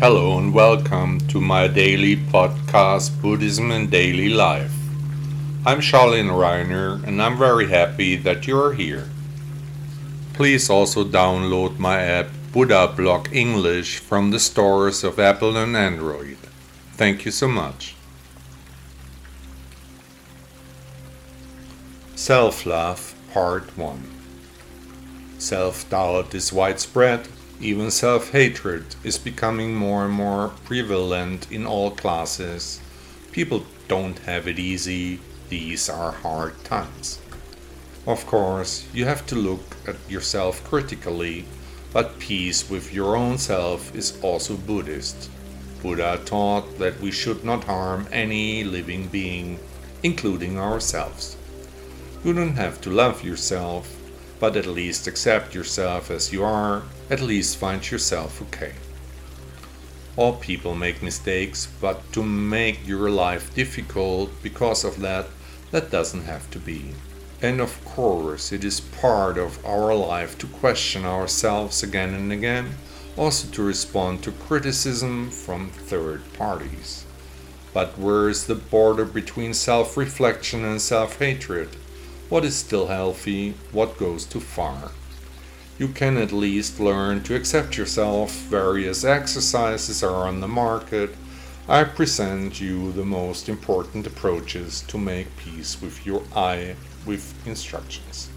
Hello and welcome to my daily podcast, Buddhism in Daily Life. I'm Charlene Reiner and I'm very happy that you are here. Please also download my app Buddha Blog English from the stores of Apple and Android. Thank you so much. Self Love Part 1 Self doubt is widespread even self hatred is becoming more and more prevalent in all classes. People don't have it easy, these are hard times. Of course, you have to look at yourself critically, but peace with your own self is also Buddhist. Buddha taught that we should not harm any living being, including ourselves. You don't have to love yourself, but at least accept yourself as you are, at least find yourself okay. All people make mistakes, but to make your life difficult because of that, that doesn't have to be. And of course, it is part of our life to question ourselves again and again, also to respond to criticism from third parties. But where is the border between self reflection and self hatred? What is still healthy, what goes too far. You can at least learn to accept yourself. Various exercises are on the market. I present you the most important approaches to make peace with your I with instructions.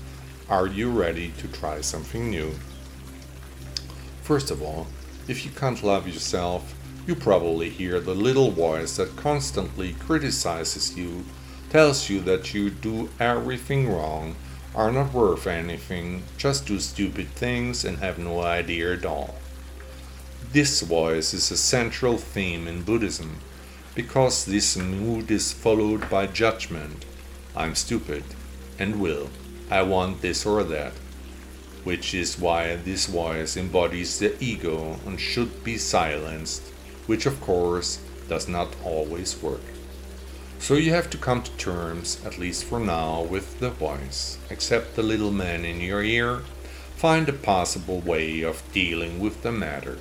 Are you ready to try something new? First of all, if you can't love yourself, you probably hear the little voice that constantly criticizes you tells you that you do everything wrong, are not worth anything, just do stupid things and have no idea at all. This voice is a central theme in Buddhism because this mood is followed by judgment. I'm stupid and will. I want this or that. Which is why this voice embodies the ego and should be silenced, which of course does not always work. So you have to come to terms, at least for now, with the voice. Accept the little man in your ear. Find a possible way of dealing with the matter.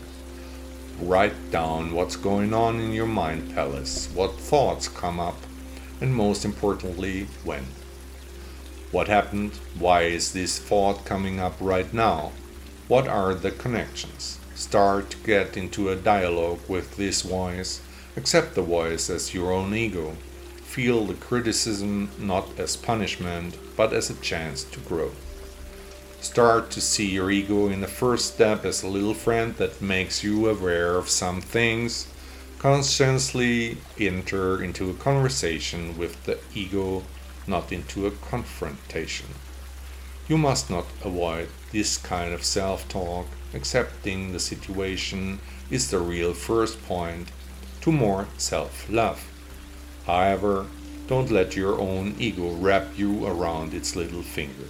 Write down what's going on in your mind palace, what thoughts come up, and most importantly, when. What happened? Why is this thought coming up right now? What are the connections? Start to get into a dialogue with this voice. Accept the voice as your own ego feel the criticism not as punishment, but as a chance to grow. Start to see your ego in the first step as a little friend that makes you aware of some things. Consciously enter into a conversation with the ego, not into a confrontation. You must not avoid this kind of self talk. Accepting the situation is the real first point to more self love. However, don't let your own ego wrap you around its little finger.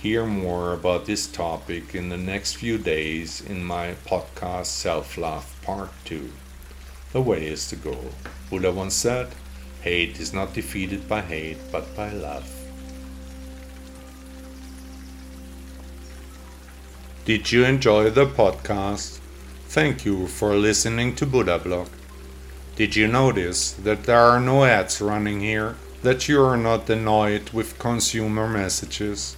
Hear more about this topic in the next few days in my podcast Self Love Part 2. The way is to go. Buddha once said, Hate is not defeated by hate, but by love. Did you enjoy the podcast? Thank you for listening to Buddha Blog. Did you notice that there are no ads running here? That you are not annoyed with consumer messages?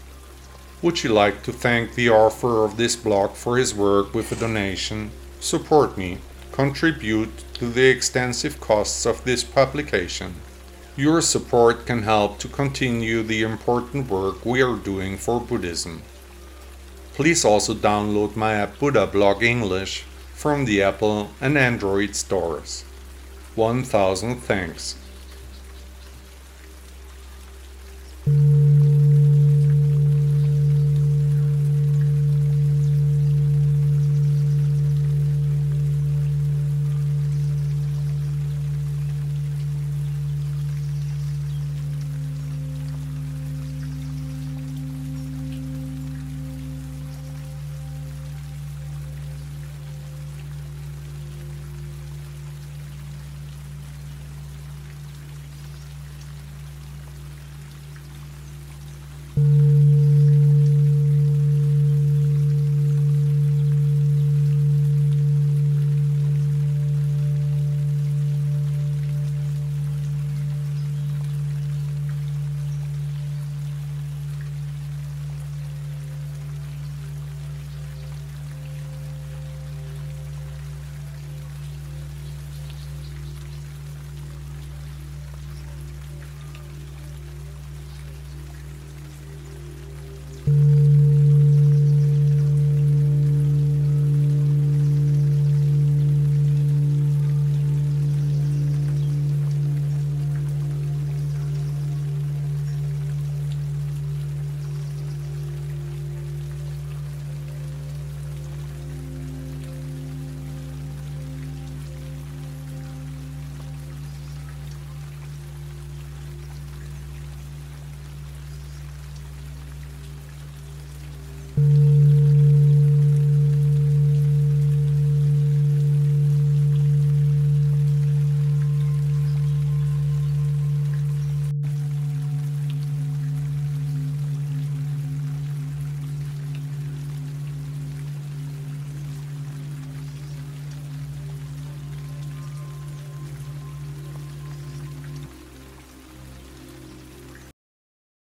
Would you like to thank the author of this blog for his work with a donation? Support me. Contribute to the extensive costs of this publication. Your support can help to continue the important work we are doing for Buddhism. Please also download my app Buddha Blog English from the Apple and Android stores. 1000 thanks. You